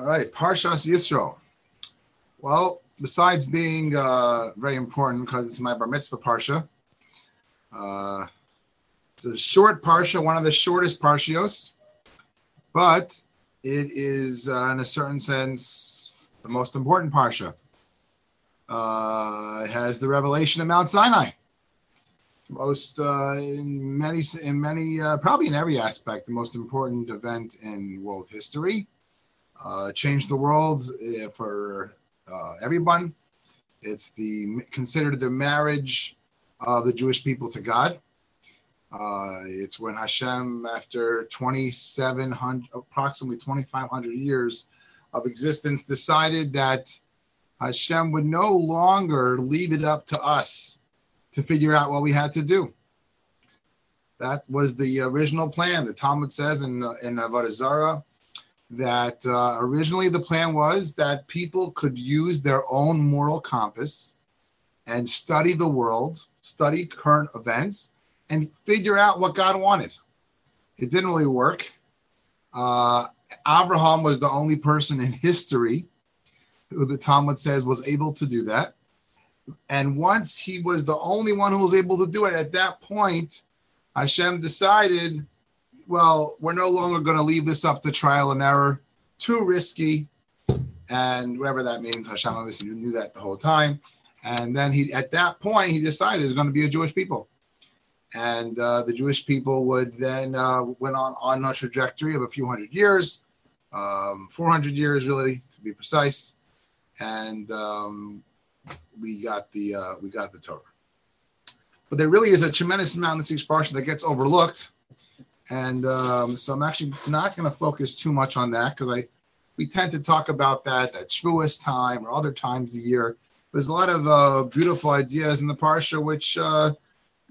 All right, Parshas Yisro. Well, besides being uh, very important because it's my bar mitzvah parsha, uh, it's a short parsha, one of the shortest parshios, but it is, uh, in a certain sense, the most important parsha. Uh, it has the revelation of Mount Sinai. Most uh, in many, in many, uh, probably in every aspect, the most important event in world history. Uh, changed the world uh, for uh, everyone. It's the considered the marriage of the Jewish people to God. Uh, it's when Hashem, after 2,700, approximately 2,500 years of existence, decided that Hashem would no longer leave it up to us to figure out what we had to do. That was the original plan. The Talmud says in in Avodah Zarah that uh, originally the plan was that people could use their own moral compass and study the world, study current events, and figure out what God wanted. It didn't really work. Uh, Abraham was the only person in history who the Talmud says was able to do that. And once he was the only one who was able to do it, at that point, Hashem decided well, we're no longer going to leave this up to trial and error. Too risky. And whatever that means, Hashem obviously knew that the whole time. And then he, at that point, he decided there's going to be a Jewish people. And uh, the Jewish people would then uh, went on on a trajectory of a few hundred years, um, 400 years really to be precise, and um, we got the uh, we got the Torah. But there really is a tremendous amount in this portion that gets overlooked and um, so I'm actually not going to focus too much on that because I we tend to talk about that at Shavuos time or other times a year. There's a lot of uh, beautiful ideas in the parsha which uh,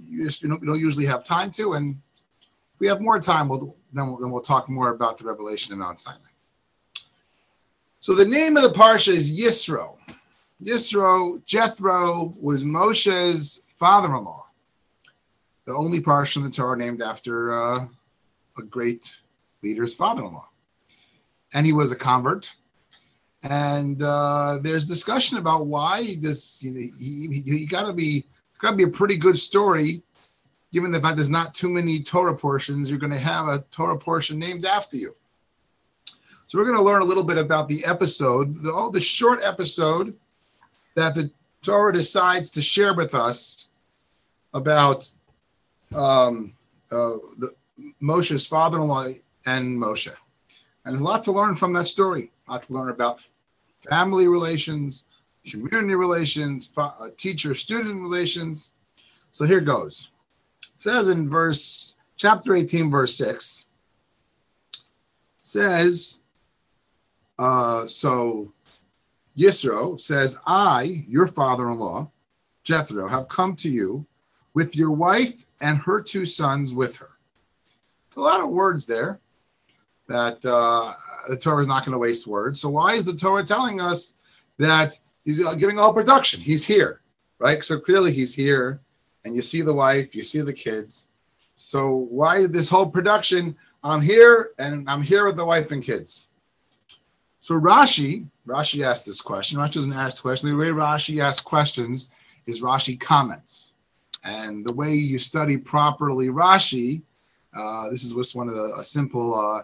you just you don't, you don't, usually have time to, and we have more time. We'll, then, we'll, then we'll talk more about the revelation of Mount Sinai. So the name of the parsha is Yisro. Yisro, Jethro was Moshe's father-in-law, the only parsha in the Torah named after uh, a great leader's father-in-law, and he was a convert. And uh, there's discussion about why this. You know, he, he, he got to be got to be a pretty good story, given the fact there's not too many Torah portions. You're going to have a Torah portion named after you. So we're going to learn a little bit about the episode, the, oh, the short episode that the Torah decides to share with us about um, uh, the, Moshe's father-in-law and Moshe. And a lot to learn from that story. A lot to learn about family relations, community relations, uh, teacher-student relations. So here goes. It says in verse chapter 18, verse 6, says, uh, so Yisro says, I, your father-in-law, Jethro, have come to you with your wife and her two sons with her a lot of words there that uh, the Torah is not going to waste words. So why is the Torah telling us that he's uh, giving all production? He's here, right? So clearly he's here, and you see the wife, you see the kids. So why this whole production? I'm here, and I'm here with the wife and kids. So Rashi, Rashi asked this question. Rashi doesn't ask questions. The way Rashi asks questions is Rashi comments. And the way you study properly Rashi uh, this is just one of the a simple uh,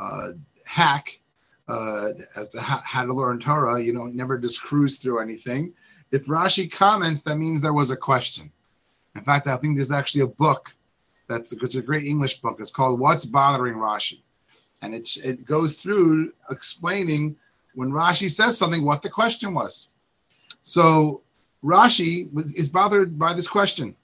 uh, hack uh, as to how, how, to learn Torah. You don't never just cruise through anything. If Rashi comments, that means there was a question. In fact, I think there's actually a book that's it's a great English book. It's called "What's Bothering Rashi," and it it goes through explaining when Rashi says something what the question was. So Rashi was, is bothered by this question,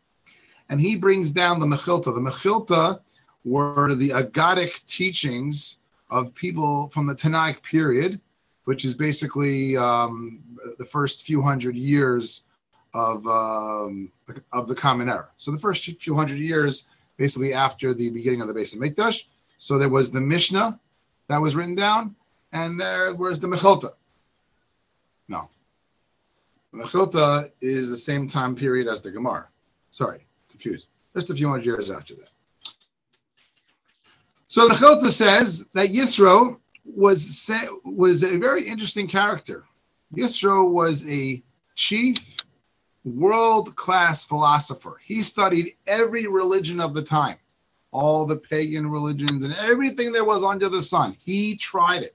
and he brings down the Mechilta. The Mechilta were the Agadic teachings of people from the Tanaic period, which is basically um, the first few hundred years of um, of the Common Era. So the first few hundred years, basically after the beginning of the Beis Hamikdash. So there was the Mishnah that was written down, and there was the Mechilta. No, the Mechilta is the same time period as the Gemara. Sorry, confused. Just a few hundred years after that. So the Chilta says that Yisro was was a very interesting character. Yisro was a chief world class philosopher. He studied every religion of the time, all the pagan religions and everything there was under the sun. He tried it.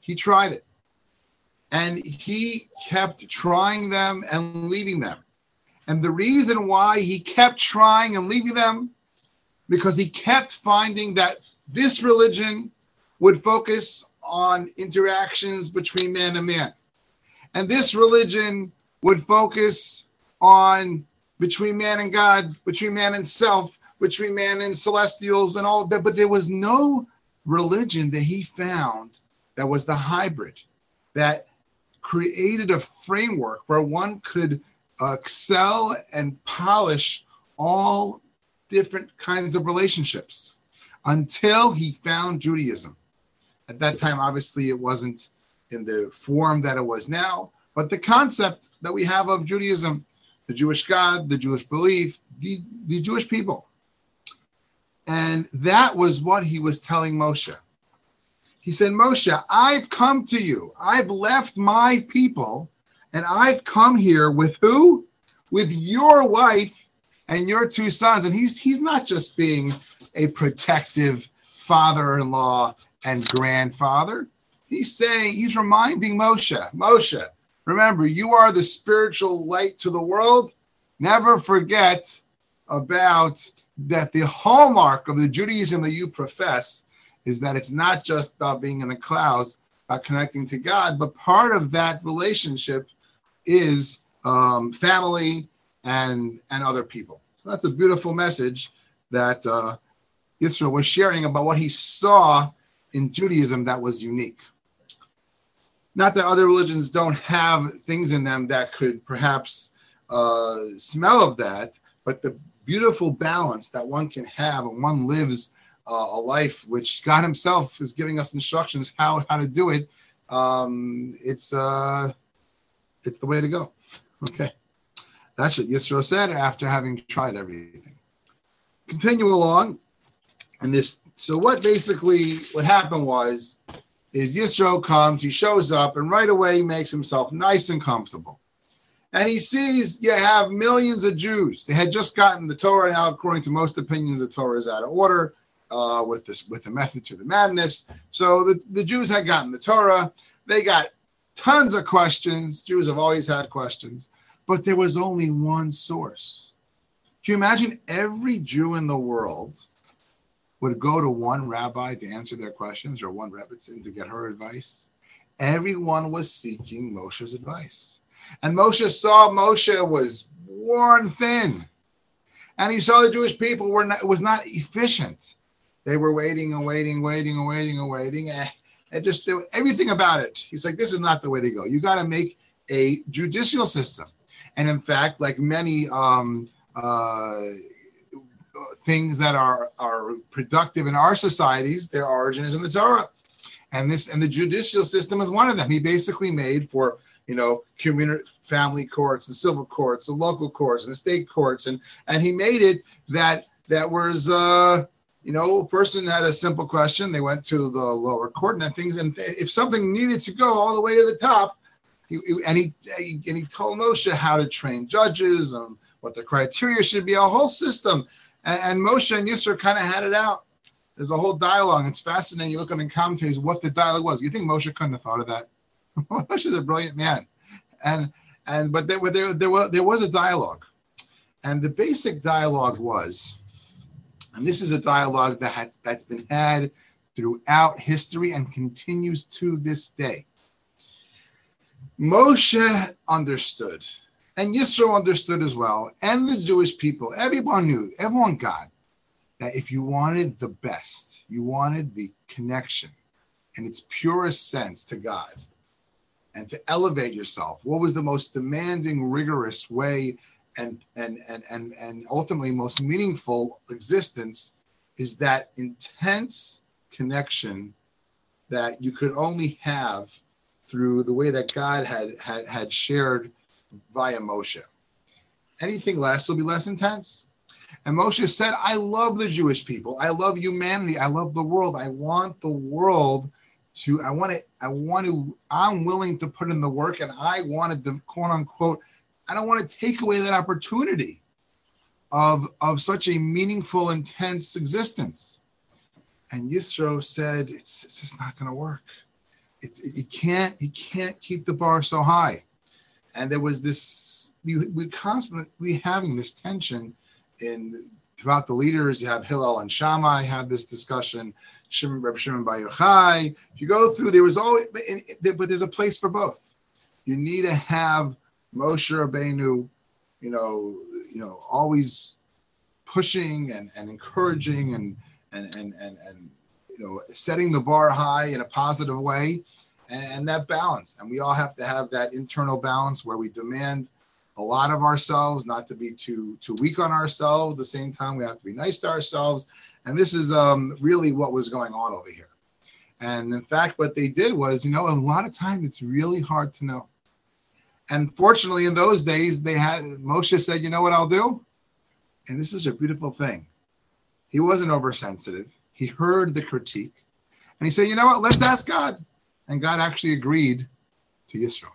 He tried it. And he kept trying them and leaving them. And the reason why he kept trying and leaving them, because he kept finding that this religion would focus on interactions between man and man. And this religion would focus on between man and God, between man and self, between man and celestials and all that. But there was no religion that he found that was the hybrid that created a framework where one could uh, excel and polish all different kinds of relationships until he found Judaism. At that time, obviously, it wasn't in the form that it was now, but the concept that we have of Judaism, the Jewish God, the Jewish belief, the, the Jewish people. And that was what he was telling Moshe. He said, Moshe, I've come to you. I've left my people and I've come here with who? With your wife and your two sons. And he's he's not just being a protective father-in-law and grandfather. He's saying, he's reminding Moshe, Moshe, remember, you are the spiritual light to the world. Never forget about that the hallmark of the Judaism that you profess is that it's not just about being in the clouds, about connecting to God, but part of that relationship is um, family and and other people. So that's a beautiful message that uh, Yisro was sharing about what he saw in Judaism that was unique. Not that other religions don't have things in them that could perhaps uh, smell of that, but the beautiful balance that one can have and one lives uh, a life which God Himself is giving us instructions how how to do it. Um, it's uh, it's the way to go. Okay, that's what Yisro said after having tried everything. Continue along, and this. So what basically what happened was, is Yisro comes, he shows up, and right away he makes himself nice and comfortable. And he sees you have millions of Jews. They had just gotten the Torah. Now, according to most opinions, the Torah is out of order uh, with this with the method to the madness. So the, the Jews had gotten the Torah. They got tons of questions. Jews have always had questions, but there was only one source. Can you imagine every Jew in the world would go to one rabbi to answer their questions or one rebbetzin to get her advice? Everyone was seeking Moshe's advice. And Moshe saw Moshe was worn thin. And he saw the Jewish people were not, was not efficient. They were waiting and waiting, waiting and waiting and waiting. And just everything about it. He's like, this is not the way to go. You got to make a judicial system. And in fact, like many um, uh, things that are, are productive in our societies, their origin is in the Torah. And this and the judicial system is one of them. He basically made for you know community family courts and civil courts and local courts and the state courts and and he made it that that was uh you know, a person had a simple question. They went to the lower court and things. And if something needed to go all the way to the top, he, and he and he told Moshe how to train judges and what the criteria should be, a whole system. And, and Moshe and Yisro kind of had it out. There's a whole dialogue. It's fascinating. You look on the commentaries what the dialogue was. You think Moshe couldn't have thought of that? Moshe's a brilliant man, and and but there, there there was there was a dialogue, and the basic dialogue was and this is a dialogue that has, that's been had throughout history and continues to this day. Moshe understood, and Yisro understood as well, and the Jewish people, everyone knew, everyone got that if you wanted the best, you wanted the connection in its purest sense to God, and to elevate yourself, what was the most demanding, rigorous way and and and and and ultimately most meaningful existence is that intense connection that you could only have through the way that God had had, had shared via Moshe. Anything less will be less intense. And Moshe said, I love the Jewish people. I love humanity. I love the world. I want the world to I want to I want to I'm willing to put in the work and I wanted to quote unquote I don't want to take away that opportunity of of such a meaningful intense existence and Yisro said it's, it's just not going to work it's you can't you can't keep the bar so high and there was this we, we constantly having this tension in throughout the leaders, you have Hillel and Shammai had this discussion. Shimon, Reb Shimon Bar Yochai. If you go through, there was always, but there's a place for both. You need to have Moshe Rabbeinu, you know, you know, always pushing and, and encouraging and, and and and and you know, setting the bar high in a positive way, and, that balance. And we all have to have that internal balance where we demand a lot of ourselves, not to be too too weak on ourselves. At the same time, we have to be nice to ourselves. And this is um, really what was going on over here. And in fact, what they did was, you know, a lot of times it's really hard to know. And fortunately, in those days, they had Moshe said, you know what I'll do? And this is a beautiful thing. He wasn't oversensitive. He heard the critique and he said, you know what? Let's ask God. And God actually agreed to Yisro.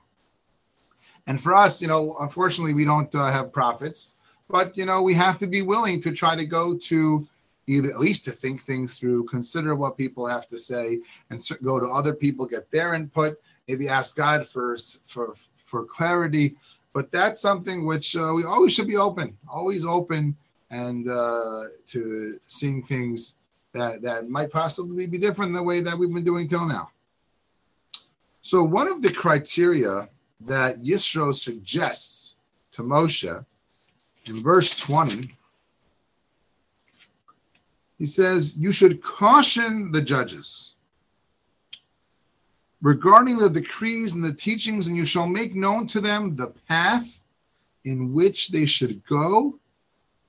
And for us, you know, unfortunately, we don't uh, have prophets, but you know, we have to be willing to try to go to either at least to think things through, consider what people have to say, and go to other people, get their input, maybe ask God for for for clarity. But that's something which uh, we always should be open, always open, and uh, to seeing things that that might possibly be different than the way that we've been doing till now. So one of the criteria that Yisro suggests to Moshe in verse 20. He says, You should caution the judges regarding the decrees and the teachings, and you shall make known to them the path in which they should go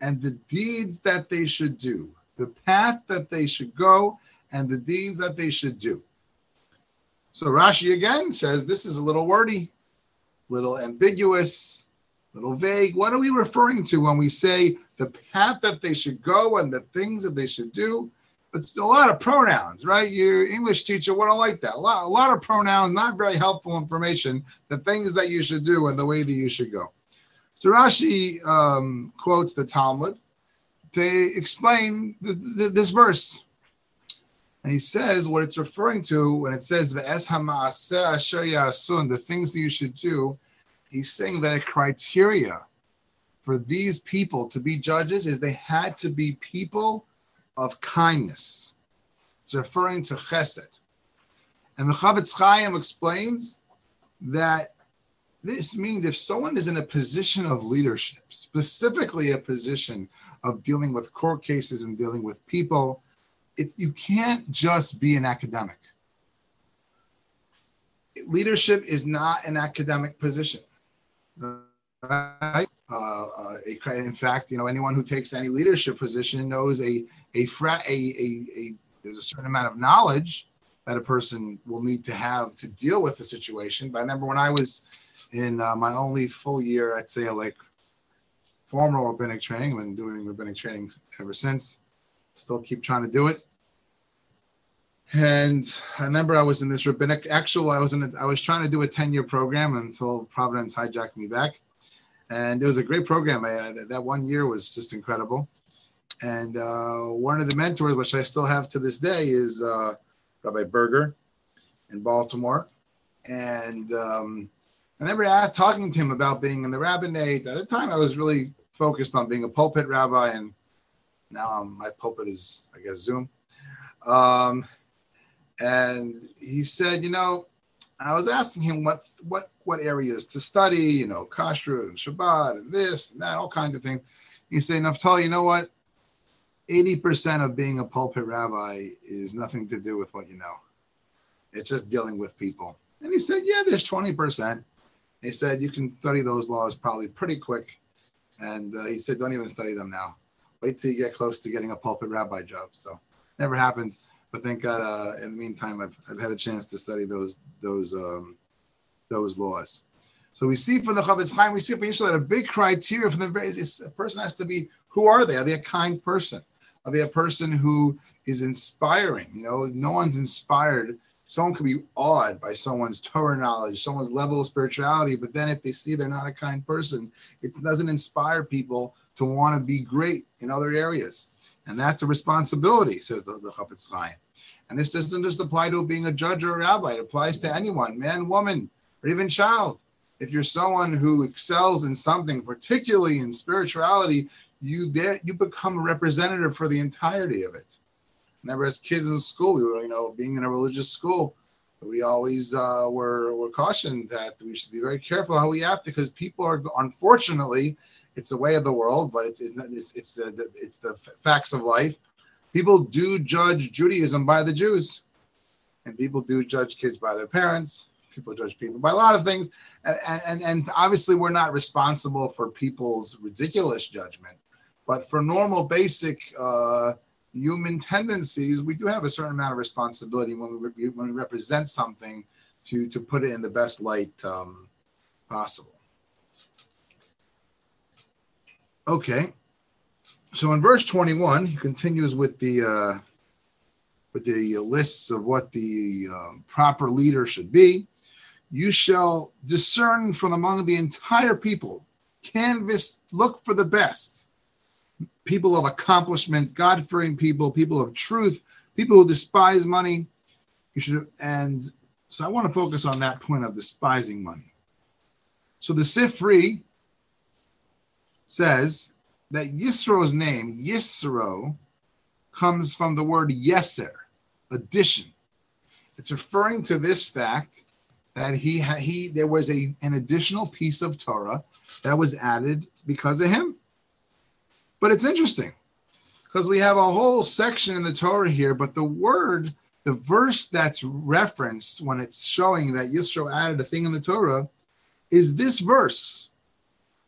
and the deeds that they should do. The path that they should go and the deeds that they should do. So Rashi again says this is a little wordy little ambiguous, little vague. What are we referring to when we say the path that they should go and the things that they should do? It's a lot of pronouns, right? Your English teacher wouldn't like that. A lot, a lot of pronouns, not very helpful information. The things that you should do and the way that you should go. So Rashi um, quotes the Talmud to explain the, the, this verse. And he says what it's referring to when it says the things that you should do. He's saying that a criteria for these people to be judges is they had to be people of kindness. It's referring to chesed. And the Chofetz Chaim explains that this means if someone is in a position of leadership, specifically a position of dealing with court cases and dealing with people, it's you can't just be an academic. Leadership is not an academic position. Right? Uh, uh, in fact, you know anyone who takes any leadership position knows a a, fra- a, a, a there's a certain amount of knowledge that a person will need to have to deal with the situation. But I remember when I was in uh, my only full year, I'd say like formal rabbinic training. I've been doing rabbinic training ever since still keep trying to do it. And I remember I was in this rabbinic. Actual, I was in. A, I was trying to do a ten-year program until Providence hijacked me back, and it was a great program. I, that one year was just incredible. And uh, one of the mentors, which I still have to this day, is uh, Rabbi Berger in Baltimore. And um, I remember asked, talking to him about being in the rabbinate. At the time, I was really focused on being a pulpit rabbi and now um, my pulpit is, I guess, Zoom. Um, and he said, you know, I was asking him what what what areas to study, you know, kashrut and Shabbat and this and that, all kinds of things. He said, Naftali, you know what? 80% of being a pulpit rabbi is nothing to do with what you know. It's just dealing with people. And he said, yeah, there's 20%. He said, you can study those laws probably pretty quick. And uh, he said, don't even study them now wait till you get close to getting a pulpit rabbi job. So never happened, but thank God. Uh, in the meantime, I've, I've had a chance to study those those um, those laws. So we see from the Chofetz Chaim, we see from Yisro that a big criteria for the very a person has to be who are they? Are they a kind person? Are they a person who is inspiring? You know, no one's inspired someone could be awed by someone's Torah knowledge, someone's level of spirituality, but then if they see they're not a kind person, it doesn't inspire people to want to be great in other areas. And that's a responsibility, says the, the Chafetz Chaim. And this doesn't just apply to being a judge or a rabbi, it applies to anyone, man, woman, or even child. If you're someone who excels in something, particularly in spirituality, you there you become a representative for the entirety of it. Never as kids in school, we were, you know, being in a religious school, we always uh, were were cautioned that we should be very careful how we act because people are unfortunately, it's the way of the world, but it's it's it's, it's the it's the facts of life. People do judge Judaism by the Jews, and people do judge kids by their parents. People judge people by a lot of things, and and, and obviously we're not responsible for people's ridiculous judgment, but for normal basic. Uh, human tendencies, we do have a certain amount of responsibility when we when we represent something to to put it in the best light um, possible. Okay, so in verse 21, he continues with the uh, with the lists of what the uh, proper leader should be. You shall discern from among the entire people, canvas, look for the best people of accomplishment, God fearing people, people of truth, people who despise money. You should, and so I want to focus on that point of despising money. So the Sifri says that Yisro's name, Yisro, comes from the word yeser, addition. It's referring to this fact that he he there was a an additional piece of Torah that was added because of him. But it's interesting because we have a whole section in the Torah here, but the word, the verse that's referenced when it's showing that Yisro added a thing in the Torah is this verse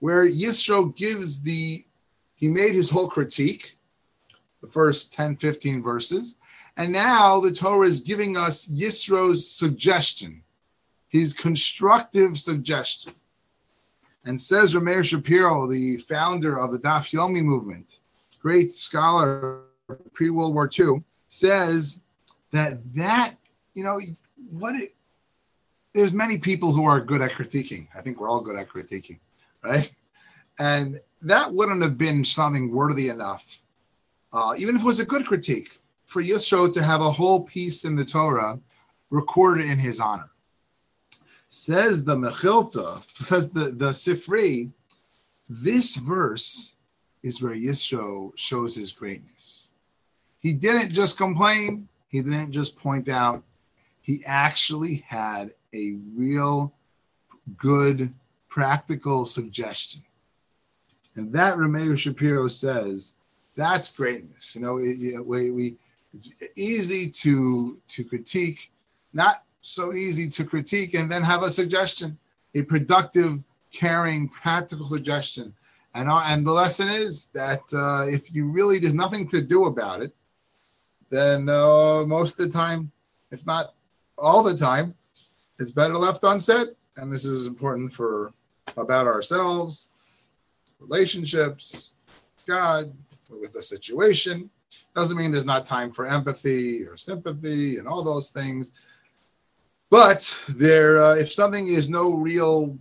where Yisro gives the, he made his whole critique, the first 10, 15 verses. And now the Torah is giving us Yisro's suggestion, his constructive suggestion. And says Rameir Shapiro, the founder of the Daf Yomi movement, great scholar pre World War II, says that that you know what it, there's many people who are good at critiquing. I think we're all good at critiquing, right? And that wouldn't have been something worthy enough, uh, even if it was a good critique, for Yisro to have a whole piece in the Torah recorded in his honor. Says the Mechilta, says the, the Sifri, this verse is where Yisro shows his greatness. He didn't just complain, he didn't just point out, he actually had a real good practical suggestion. And that Rameir Shapiro says that's greatness. You know, it, we, we it's easy to to critique, not so easy to critique and then have a suggestion, a productive, caring, practical suggestion. And, uh, and the lesson is that uh, if you really, there's nothing to do about it, then uh, most of the time, if not all the time, it's better left unsaid. And this is important for about ourselves, relationships, God, with a situation. Doesn't mean there's not time for empathy or sympathy and all those things. But there, uh, if something is no real,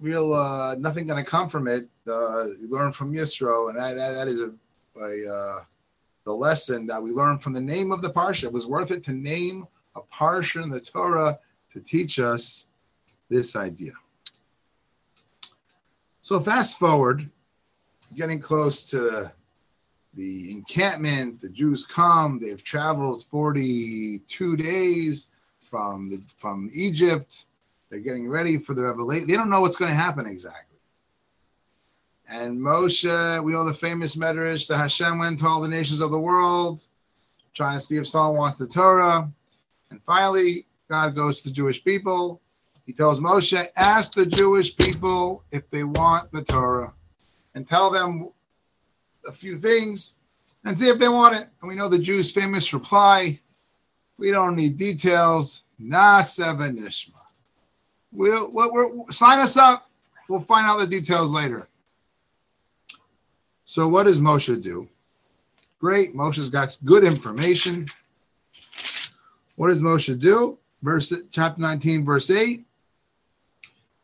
real, uh, nothing going to come from it, uh, you learn from Yisro, and that, that, that is a, a uh, the lesson that we learn from the name of the parsha. It was worth it to name a parsha in the Torah to teach us this idea. So fast forward, getting close to the encampment. The Jews come. They've traveled 42 days from the, from Egypt. They're getting ready for the revelation. They don't know what's going to happen exactly. And Moshe, we know the famous medrash that Hashem went to all the nations of the world, trying to see if Saul wants the Torah. And finally, God goes to the Jewish people. He tells Moshe, ask the Jewish people if they want the Torah and tell them a few things and see if they want it. And we know the Jews' famous reply we don't need details. Na nishma. We'll, we'll, we'll sign us up. We'll find out the details later. So what does Moshe do? Great. Moshe's got good information. What does Moshe do? Verse chapter 19, verse 8.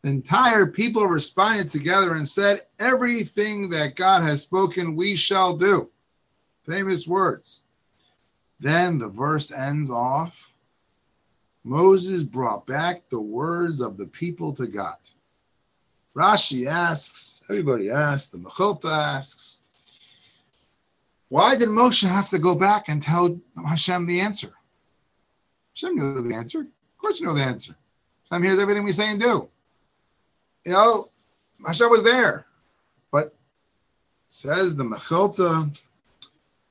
The entire people responded together and said, Everything that God has spoken, we shall do. Famous words. Then the verse ends off Moses brought back the words of the people to God. Rashi asks, everybody asks, the Mechilta asks, why did Moshe have to go back and tell Hashem the answer? Hashem knew the answer. Of course, you know the answer. Hashem hears everything we say and do. You know, Hashem was there. But says the Mechilta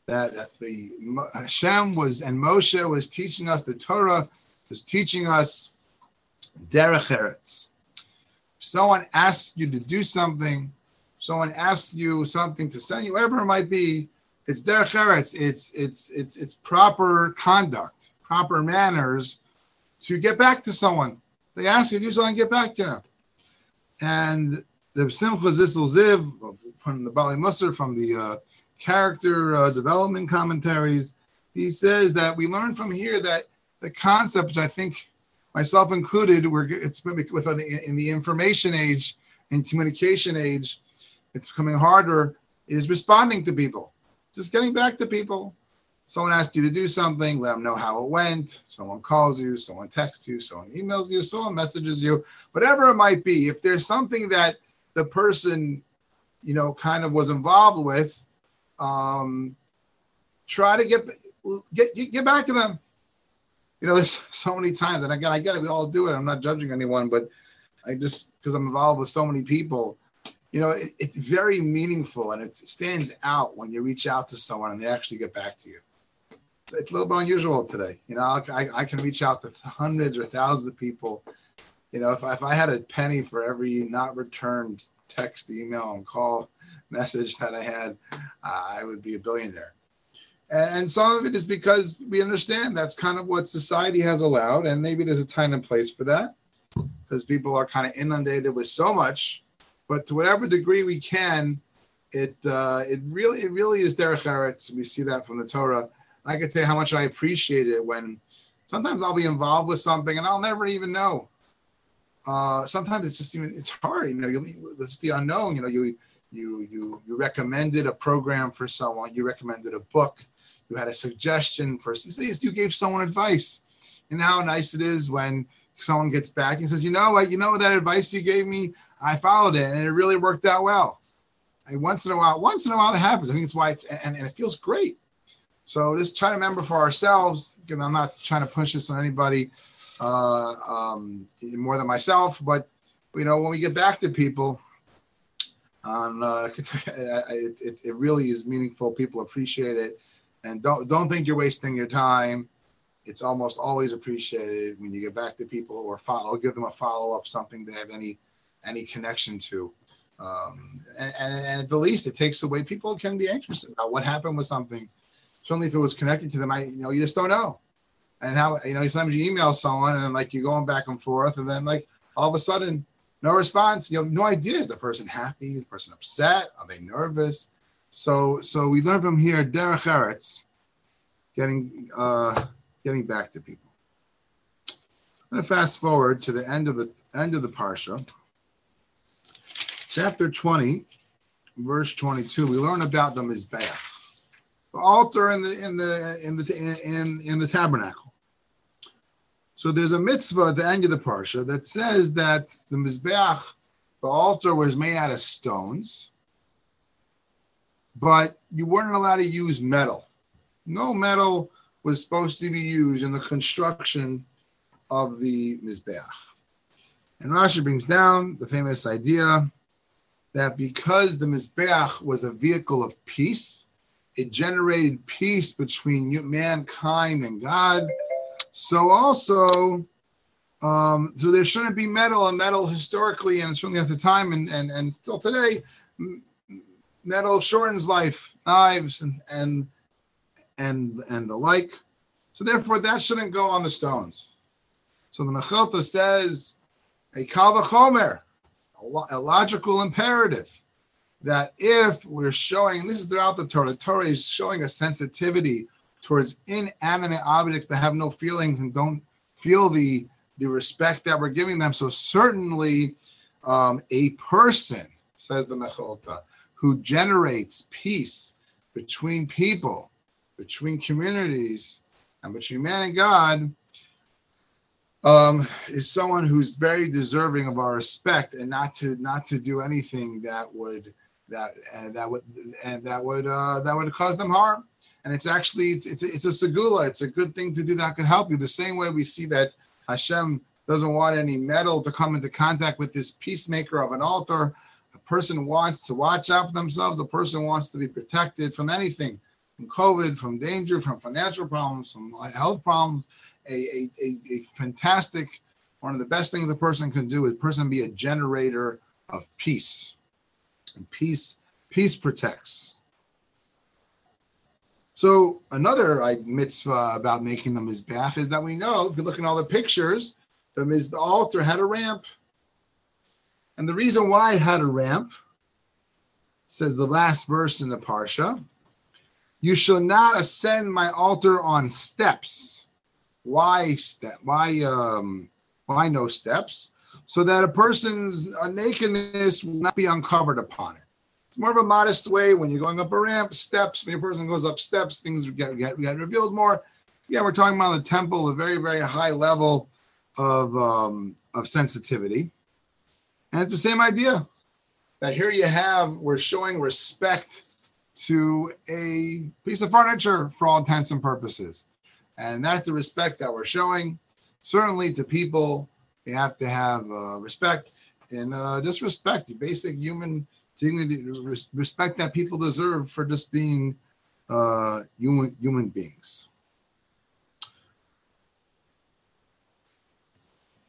that, the Hashem was and Moshe was teaching us the Torah, was teaching us derech eretz. If Someone asks you to do something, someone asks you something to send you, whatever it might be, it's derech eretz. It's it's it's it's proper conduct, proper manners to get back to someone. They ask you to do something, get back to them. And the Simcha Zissel Ziv from the Baalei Musar, from the uh, character uh, development commentaries, he says that we learn from here that the concept, which I think myself included, we're it's with in the information age and communication age, it's becoming harder. Is responding to people just getting back to people. Someone asks you to do something, let them know how it went. Someone calls you, someone texts you, someone emails you, someone messages you, whatever it might be. If there's something that the person, you know, kind of was involved with, um, try to get get get back to them. You know, there's so many times, and again, I get it. We all do it. I'm not judging anyone, but I just because I'm involved with so many people, you know, it, it's very meaningful and it stands out when you reach out to someone and they actually get back to you. It's, it's a little bit unusual today. You know, I, I can reach out to hundreds or thousands of people. You know, if I, if I had a penny for every not returned text, email, and call message that I had, uh, I would be a billionaire. And, some of it is because we understand that's kind of what society has allowed, and maybe there's a time and place for that because people are kind of inundated with so much but to whatever degree we can, it uh, it really it really is derech eretz. We see that from the Torah. I can tell you how much I appreciate it when sometimes I'll be involved with something and I'll never even know. Uh, sometimes it's just even it's hard. You know, you, it's the unknown. You know, you you you you recommended a program for someone. You recommended a book. You had a suggestion for. You gave someone advice, and how nice it is when someone gets back and says, "You know what? You know that advice you gave me. I followed it and it really worked out well. And once in a while, once in a while that happens. I think it's why it's and, and it feels great. So just try to remember for ourselves. Again, I'm not trying to push this on anybody uh, um, more than myself, but you know when we get back to people, on uh, it, it, it really is meaningful. People appreciate it, and don't don't think you're wasting your time. It's almost always appreciated when you get back to people or follow, give them a follow up, something they have any any connection to. Um, and, and, and, at the least, it takes away people can be anxious about what happened with something. Certainly, if it was connected to them, I you know you just don't know. And how you know sometimes you email someone and then like you're going back and forth, and then like all of a sudden no response. You have no idea is the person happy, is the person upset, are they nervous? So so we learn from here derech eretz, getting uh, getting back to people. I'm going to fast forward to the end of the end of the parsha chapter 20, verse 22, we learn about the Mizbeach, the altar in the in the in the in, in the tabernacle. So there's a mitzvah at the end of the parsha that says that the Mizbeach, the altar was made out of stones, but you weren't allowed to use metal. No metal was supposed to be used in the construction of the Mizbeach. And Rashi brings down the famous idea that because the Mizbeach was a vehicle of peace, it generated peace between mankind and God. So also, um, so there shouldn't be metal, and metal historically, and certainly at the time, and and, and still today, metal shortens life, knives and and and and the like. So therefore, that shouldn't go on the stones. So the Mechilta says, a kalvachomer, a logical imperative that if we're showing, this is throughout the Torah, the Torah is showing a sensitivity towards inanimate objects that have no feelings and don't feel the the respect that we're giving them. So certainly, um, a person says the Mechilta who generates peace between people, between communities, and between man and God um, is someone who's very deserving of our respect and not to not to do anything that would that and that would and that would uh, that would cause them harm. And it's actually it's it's a, it's a segula. It's a good thing to do that could help you. The same way we see that Hashem doesn't want any metal to come into contact with this peacemaker of an altar. A person wants to watch out for themselves. A person wants to be protected from anything, from COVID, from danger, from financial problems, from health problems a, a, a, fantastic, one of the best things a person can do is person be a generator of peace. And peace, peace protects. So another mitzvah about making the mizbeach is that we know if you look at all the pictures, the miz the altar had a ramp, and the reason why it had a ramp says the last verse in the parsha, you shall not ascend my altar on steps why step? Why um? Why no steps? So that a person's nakedness will not be uncovered upon it. It's more of a modest way when you're going up a ramp, steps. When a person goes up steps, things get, get, get revealed more. Yeah, we're talking about the temple, a very very high level of um, of sensitivity, and it's the same idea that here you have we're showing respect to a piece of furniture for all intents and purposes. And that's the respect that we're showing. Certainly to people, you have to have uh, respect and uh, just respect, basic human dignity, respect that people deserve for just being uh, human human beings.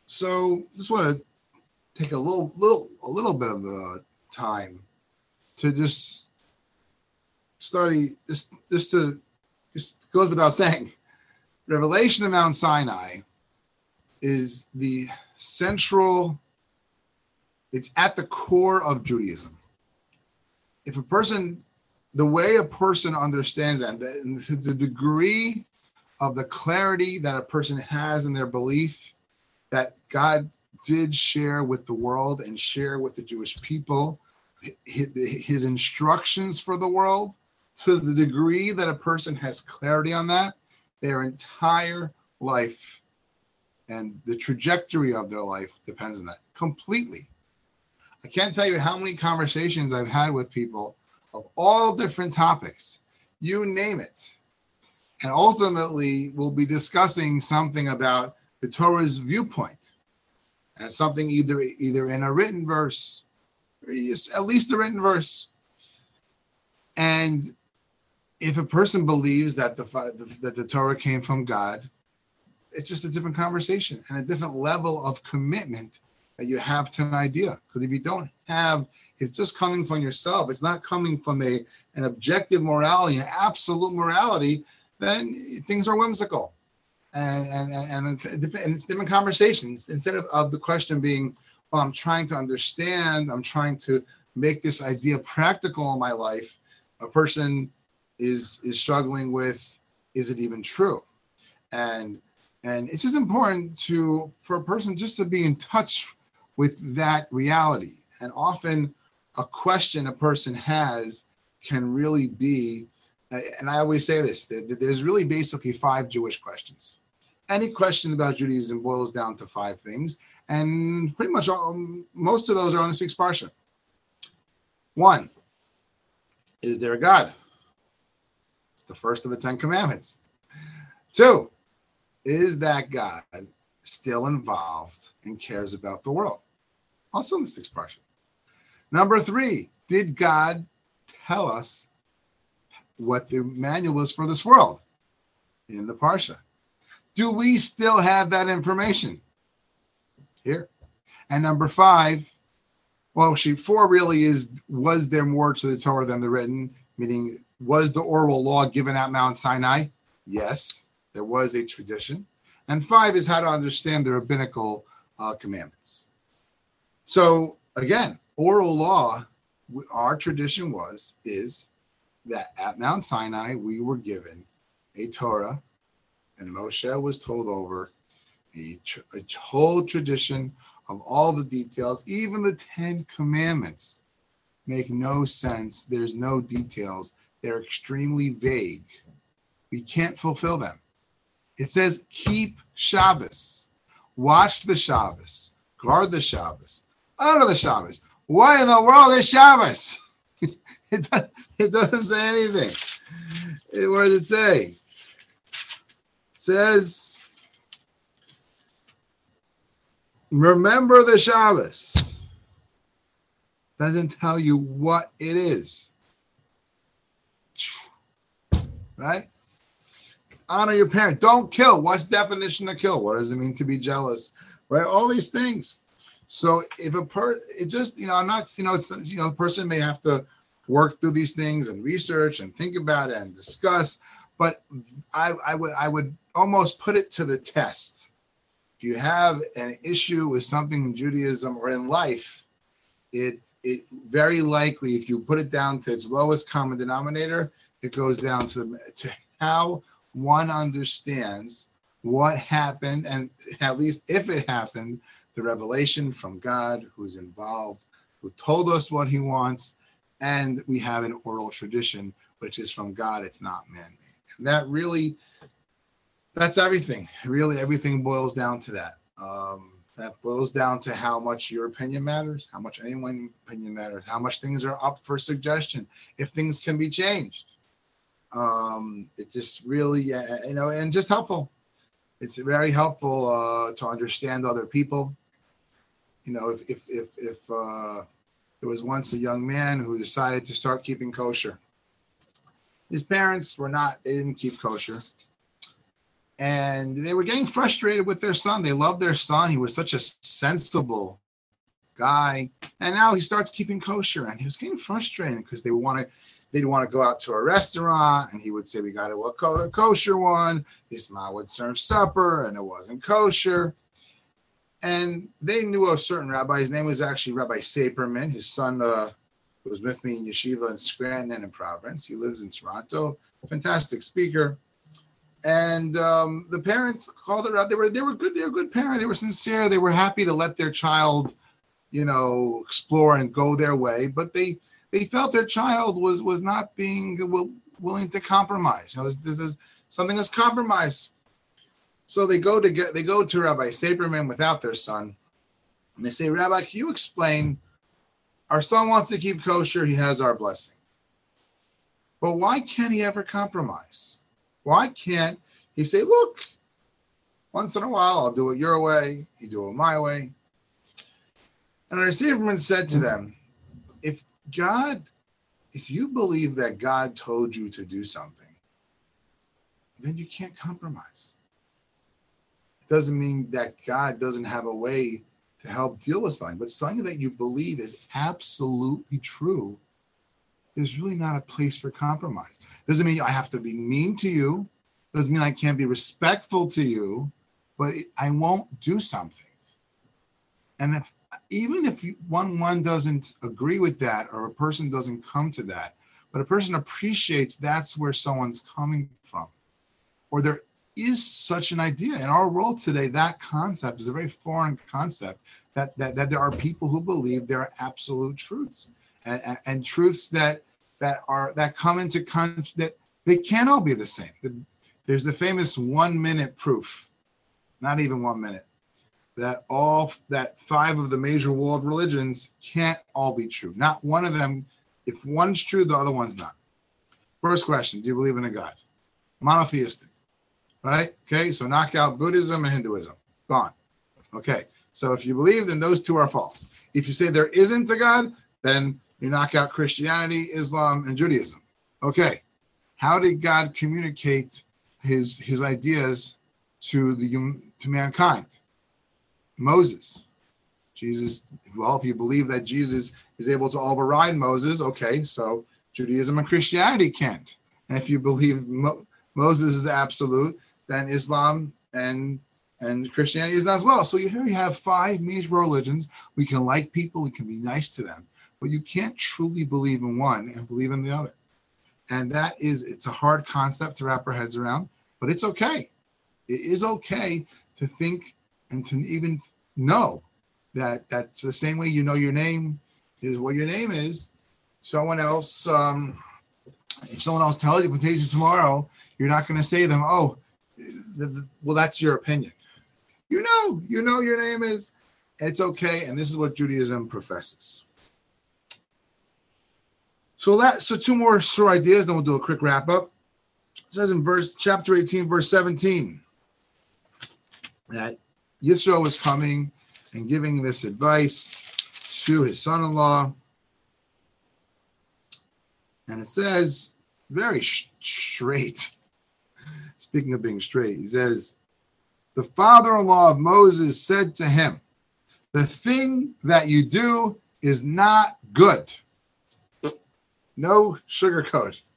So just want to take a little little a little bit of uh, time to just study this this to just goes without saying revelation of Mount Sinai is the central, it's at the core of Judaism. If a person, the way a person understands that, the, the degree of the clarity that a person has in their belief that God did share with the world and share with the Jewish people his, his instructions for the world, to the degree that a person has clarity on that, their entire life and the trajectory of their life depends on that completely. I can't tell you how many conversations I've had with people of all different topics, you name it. And ultimately, we'll be discussing something about the Torah's viewpoint and something either either in a written verse or at least a written verse. And if a person believes that the that the Torah came from God, it's just a different conversation and a different level of commitment that you have to an idea. Because if you don't have, it's just coming from yourself. It's not coming from a an objective morality, an absolute morality. Then things are whimsical, and and and, and it's different conversations. Instead of, of the question being, well, I'm trying to understand. I'm trying to make this idea practical in my life. A person is is struggling with is it even true and and it's just important to for a person just to be in touch with that reality. And often a question a person has can really be and i always say this there's really basically five jewish questions. Any question about judaism boils down to five things and pretty much all, most of those are on this week's parsha. One is there a god? It's the first of the Ten Commandments. Two, is that God still involved and cares about the world? Also in sixth portion. Number three, did God tell us what the manual is for this world in the Parsha? Do we still have that information? Here. And number five, well, she four really is was there more to the Torah than the written, meaning was the oral law given at Mount Sinai? Yes, there was a tradition. And five is how to understand the rabbinical uh, commandments. So again, oral law, our tradition was, is that at Mount Sinai, we were given a Torah, and Moshe was told over a, a whole tradition of all the details, even the Ten Commandments make no sense. There's no details. They're extremely vague. We can't fulfill them. It says, keep Shabbos, watch the Shabbos, guard the Shabbos, honor the Shabbos. Why in the world is Shabbos? it, does, it doesn't say anything. It, what does it say? It says, remember the Shabbos. Doesn't tell you what it is. Right? Honor your parent. Don't kill. What's definition of kill? What does it mean to be jealous? Right? All these things. So if a per, it just you know, I'm not you know, it's you know, a person may have to work through these things and research and think about it and discuss. But I, I would I would almost put it to the test. If you have an issue with something in Judaism or in life, it it very likely, if you put it down to its lowest common denominator, it goes down to, to how one understands what happened, and at least if it happened, the revelation from God who's involved, who told us what he wants, and we have an oral tradition, which is from God, it's not man made. And that really, that's everything. Really, everything boils down to that. Um, that boils down to how much your opinion matters, how much anyone's opinion matters, how much things are up for suggestion, if things can be changed. Um, it just really, you know, and just helpful. It's very helpful uh, to understand other people, you know, if if if if uh, there was once a young man who decided to start keeping kosher. His parents were not; they didn't keep kosher, and they were getting frustrated with their son. They loved their son; he was such a sensible guy, and now he starts keeping kosher, and he was getting frustrated because they want to they'd want to go out to a restaurant and he would say, We got to go to a kosher one. His mom would serve supper and it wasn't kosher and they knew a certain rabbi. His name was actually Rabbi Saperman. His son uh, was with me in yeshiva in Scranton and in Providence. He lives in Toronto. Fantastic speaker. And um, the parents called it out. They were they were good. They were good parents. They were sincere. They were happy to let their child, you know, explore and go their way. But they they felt their child was was not being willing to compromise. You know, this, this is something as compromise. So they go to get they go to Rabbi Saberman without their son, and they say, Rabbi, can you explain? Our son wants to keep kosher. He has our blessing. But why can't he ever compromise? Why can't he say, look, once in a while I'll do it your way, you do it my way? And Rabbi Saberman said to them, if God, if you believe that God told you to do something, then you can't compromise It doesn't mean that God doesn't have a way to help deal with something, but something that you believe is absolutely true, there's really not a place for compromise. Doesn't mean I have to be mean to you, doesn't mean I can't be respectful to you, but I won't do something. And if even if one one doesn't agree with that or a person doesn't come to that, but a person appreciates that's where someone's coming from, or they're such an idea. In our world today that concept is a very foreign concept that that, that there are people who believe there are absolute truths and, and, and truths that that are that come into con that they can't all be the same. There's the famous one minute proof not even one minute that all that five of the major world religions can't all be true not one of them if one's true the other one's not first question do you believe in a god monotheistic right? Okay, so knock out Buddhism and Hinduism. Gone. Okay, so if you believe, then those two are false. If you say there isn't a God, then you knock out Christianity, Islam, and Judaism. Okay, how did God communicate his his ideas to the to mankind? Moses. Jesus, well, if you believe that Jesus is able to override Moses, okay, so Judaism and Christianity can't. And if you believe Mo- Moses is absolute, then Islam and and Christianity is as well. So here you have five major religions. We can like people, we can be nice to them, but you can't truly believe in one and believe in the other. And that is, it's a hard concept to wrap our heads around, but it's okay. It is okay to think and to even know that that's the same way you know your name is what your name is. Someone else, um, if someone else tells you potato tomorrow, you're not going to say to them, oh, well, that's your opinion. You know, you know your name is, it's okay. And this is what Judaism professes. So that so two more short ideas, then we'll do a quick wrap up. It says in verse chapter 18, verse 17, that Yisro was coming and giving this advice to his son-in-law. And it says very straight. Speaking of being straight, he says, The father in law of Moses said to him, The thing that you do is not good no sugarcoat.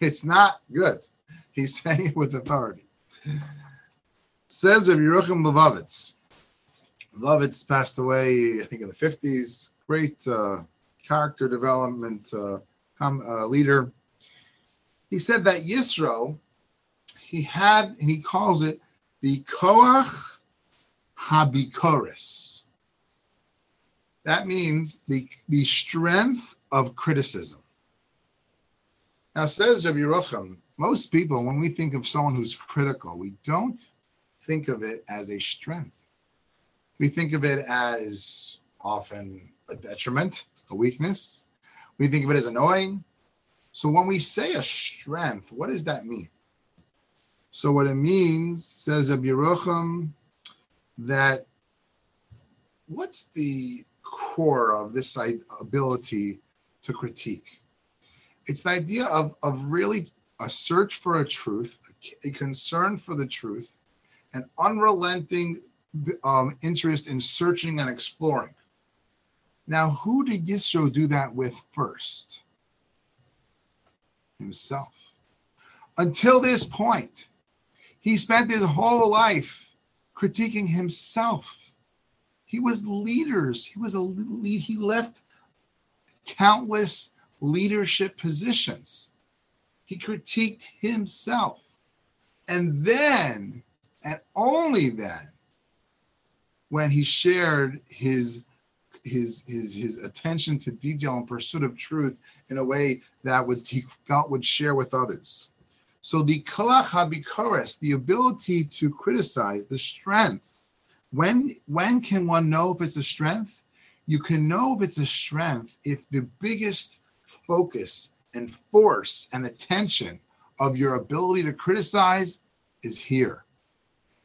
It's not good. He's saying it with authority. Says of Yerucham Levovitz. Levovitz passed away, I think, in the 50s. Great uh, character development uh, uh, leader. He said that Yisro, he had, and he calls it the Koach Habikoris. That means the, the strength of criticism. Now, says Rabbi Yerucham, most people, when we think of someone who's critical, we don't think of it as a strength. We think of it as often a detriment, a weakness. We think of it as annoying. So when we say a strength, what does that mean? So what it means, says Rabbi Yerucham, that what's the core of this ability to critique? it's the idea of of really a search for a truth, a concern for the truth, an unrelenting um, interest in searching and exploring. Now, who did Yisro do that with first? Himself. Until this point, he spent his whole life critiquing himself. He was leaders. He was a lead. He left countless leadership positions. He critiqued himself. And then, and only then, when he shared his his his his attention to detail and pursuit of truth in a way that would he felt would share with others. So the koach habikores, the ability to criticize, the strength. When when can one know if it's a strength? You can know if it's a strength if the biggest focus and force and attention of your ability to criticize is here.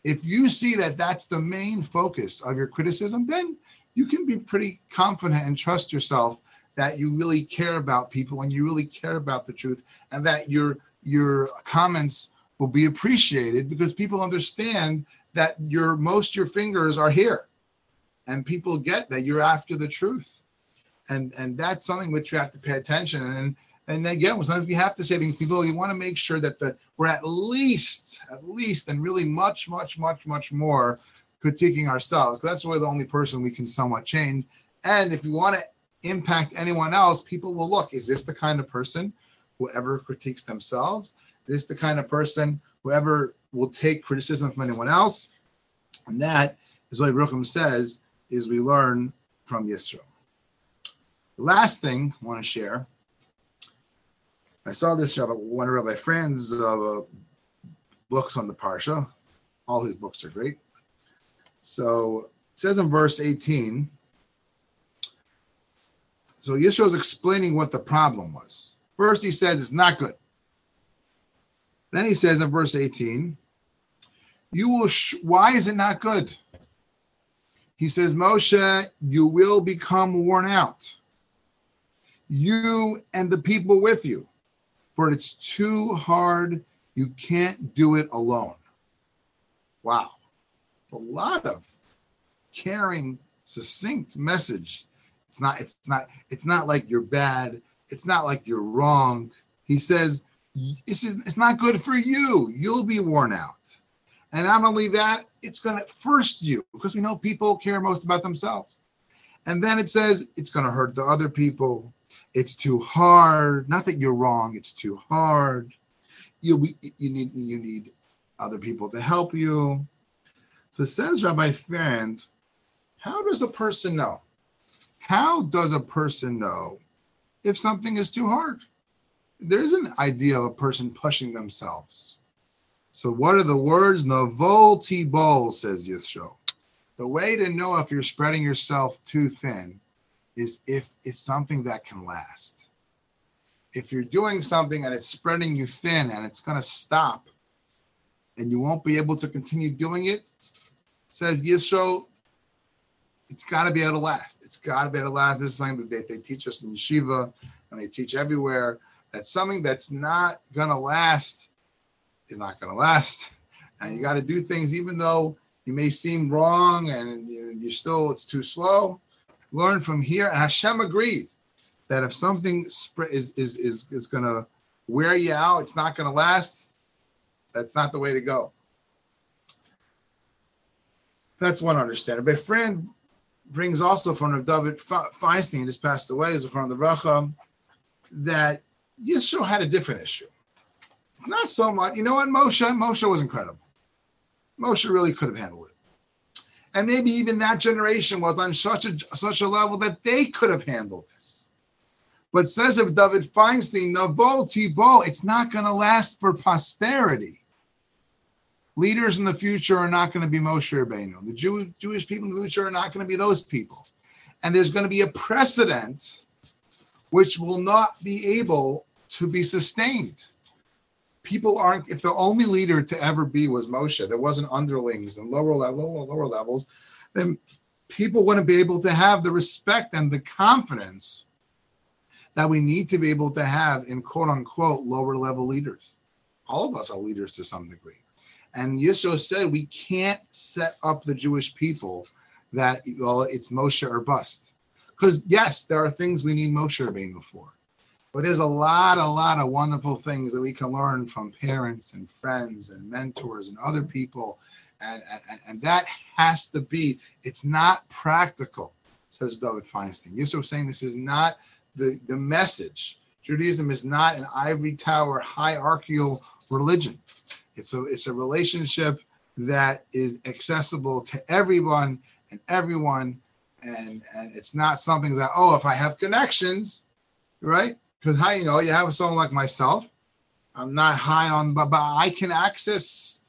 If you see that that's the main focus of your criticism, then you can be pretty confident and trust yourself that you really care about people and you really care about the truth and that your your comments will be appreciated because people understand that your most your fingers are here and people get that you're after the truth. And and that's something which you have to pay attention and and again sometimes we have to say things people you want to make sure that the we're at least at least and really much much much much more critiquing ourselves. Because that's really the only person we can somewhat change. And if you want to impact anyone else people will look is this the kind of person who ever critiques themselves? Is this the kind of person who ever will take criticism from anyone else? And that is what Rucham says is we learn from Yisro. The last thing I want to share, I saw this uh, one of my friends' uh, books on the Parsha. All his books are great. So it says in verse 18, so Yisro is explaining what the problem was. First, he said it's not good. Then he says in verse 18, you will, sh- why is it not good? He says, Moshe, you will become worn out you and the people with you. For it's too hard. You can't do it alone. Wow. A lot of caring, succinct message. It's not, it's not, it's not like you're bad. It's not like you're wrong. He says, this is it's not good for you. You'll be worn out. And not only that, it's to first you because we know people care most about themselves. And then it says it's to hurt the other people It's too hard. Not that you're wrong. It's too hard. You you need you need other people to help you. So says Rabbi Frand, how does a person know? How does a person know if something is too hard? There's an idea of a person pushing themselves. So what are the words? Navol tibol, says Yisro. The way to know if you're spreading yourself too thin is if it's something that can last. If you're doing something and it's spreading you thin and it's going to stop and you won't be able to continue doing it, says Yisro, it's got to be able to last. It's got to be able to last. This is something that they, they teach us in yeshiva and they teach everywhere that something that's not going to last is not going to last. And you got to do things even though you may seem wrong and you're still, it's too slow. Learn from here. And Hashem agreed that if something is, is, is, is going to wear you out, it's not going to last. That's not the way to go. That's one understanding. But Frand brings also from David Feinstein, just passed away, is from the Racha, that Yisro had a different issue. It's not so much, you know what, Moshe? Moshe was incredible. Moshe really could have handled it. And maybe even that generation was on such a such a level that they could have handled this. But says of David Feinstein, Navol Tibo, it's not going to last for posterity. Leaders in the future are not going to be Moshe Rabbeinu. The Jew, Jewish people in the future are not going to be those people. And there's going to be a precedent which will not be able to be sustained. People aren't, if the only leader to ever be was Moshe, there wasn't underlings and lower level, lower levels, then people wouldn't be able to have the respect and the confidence that we need to be able to have in quote unquote lower level leaders. All of us are leaders to some degree. And Yisro said we can't set up the Jewish people that well, it's Moshe or bust. Because yes, there are things we need Moshe Rabbeinu for. But there's a lot, a lot of wonderful things that we can learn from parents and friends and mentors and other people. And, and, and that has to be, it's not practical, says David Feinstein. Yisro saying this is not the, the message. Judaism is not an ivory tower hierarchical religion. It's a it's a relationship that is accessible to everyone and everyone, and and it's not something that oh if I have connections, right? Because how you know you have someone like myself, I'm not high on, but, but I can access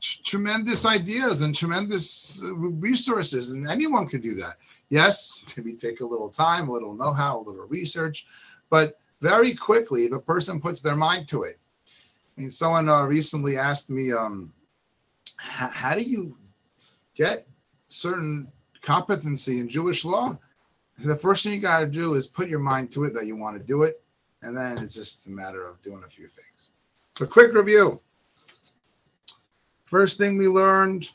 t- tremendous ideas and tremendous uh, resources, and anyone can do that. Yes, maybe take a little time, a little know-how, a little research, but very quickly, if a person puts their mind to it, I mean, someone uh, recently asked me, um, how do you get certain competency in Jewish law? The first thing you got to do is put your mind to it that you want to do it, and then it's just a matter of doing a few things. So, quick review. First thing we learned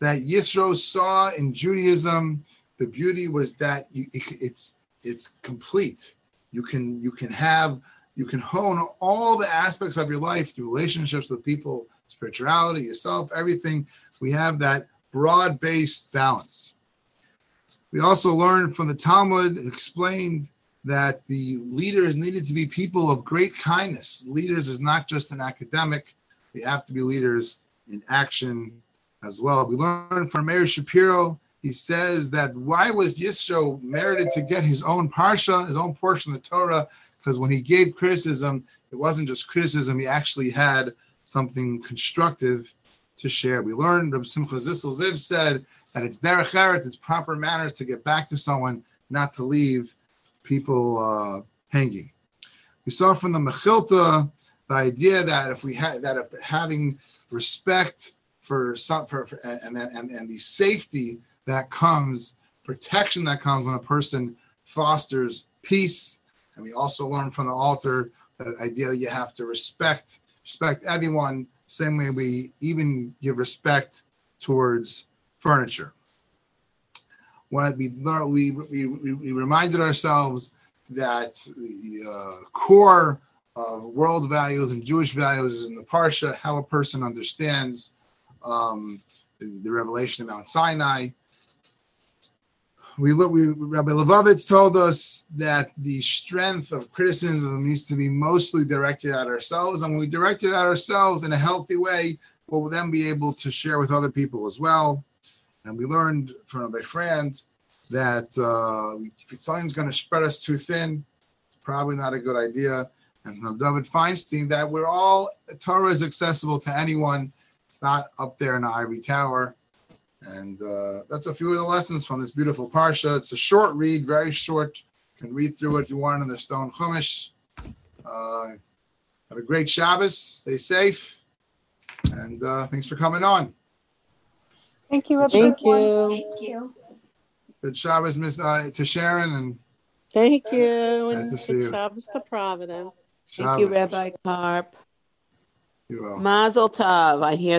that Yisro saw in Judaism, the beauty was that you, it's it's complete. You can you can have you can hone all the aspects of your life, your relationships with people, spirituality, yourself, everything. We have that broad based balance. We also learned from the Talmud, explained that the leaders needed to be people of great kindness. Leaders is not just an academic, they have to be leaders in action as well. We learned from Meir Shapiro, he says that why was Yisro merited to get his own parsha, his own portion of the Torah? because when he gave criticism, it wasn't just criticism, he actually had something constructive to share. We learned Rabbi Simcha Zissel Ziv said that it's derech eretz, it's proper manners to get back to someone, not to leave people uh, hanging. We saw from the Mechilta the idea that if we had that having respect for some for, for and, and and the safety that comes, protection that comes when a person fosters peace and we also learn from the Alter that idea you have to respect respect everyone, same way we even give respect towards furniture. We learned, we, we, we reminded ourselves that the uh, core of world values and Jewish values is in the Parsha, how a person understands um, the, the revelation of Mount Sinai. we look. We, Rabbi Levovitz told us that the strength of criticism needs to be mostly directed at ourselves, and when we direct it at ourselves in a healthy way, we'll then be able to share with other people as well. And we learned from Rabbi Frand that uh, if something's going to spread us too thin, it's probably not a good idea. And from David Feinstein, that we're all Torah is accessible to anyone. It's not up there in the ivory tower. And uh, that's a few of the lessons from this beautiful parsha. It's a short read, very short. You can read through it if you want in the stone chumash. Uh, have a great Shabbos. Stay safe. And uh, thanks for coming on. Thank you, Rabbi. Thank you. Thank you. Good Shabbos, Miss uh, to Sharon and Thank you. Glad And to see you. Shabbos to Providence. Thank you, Rabbi Karp. You will. Mazel tov. I hear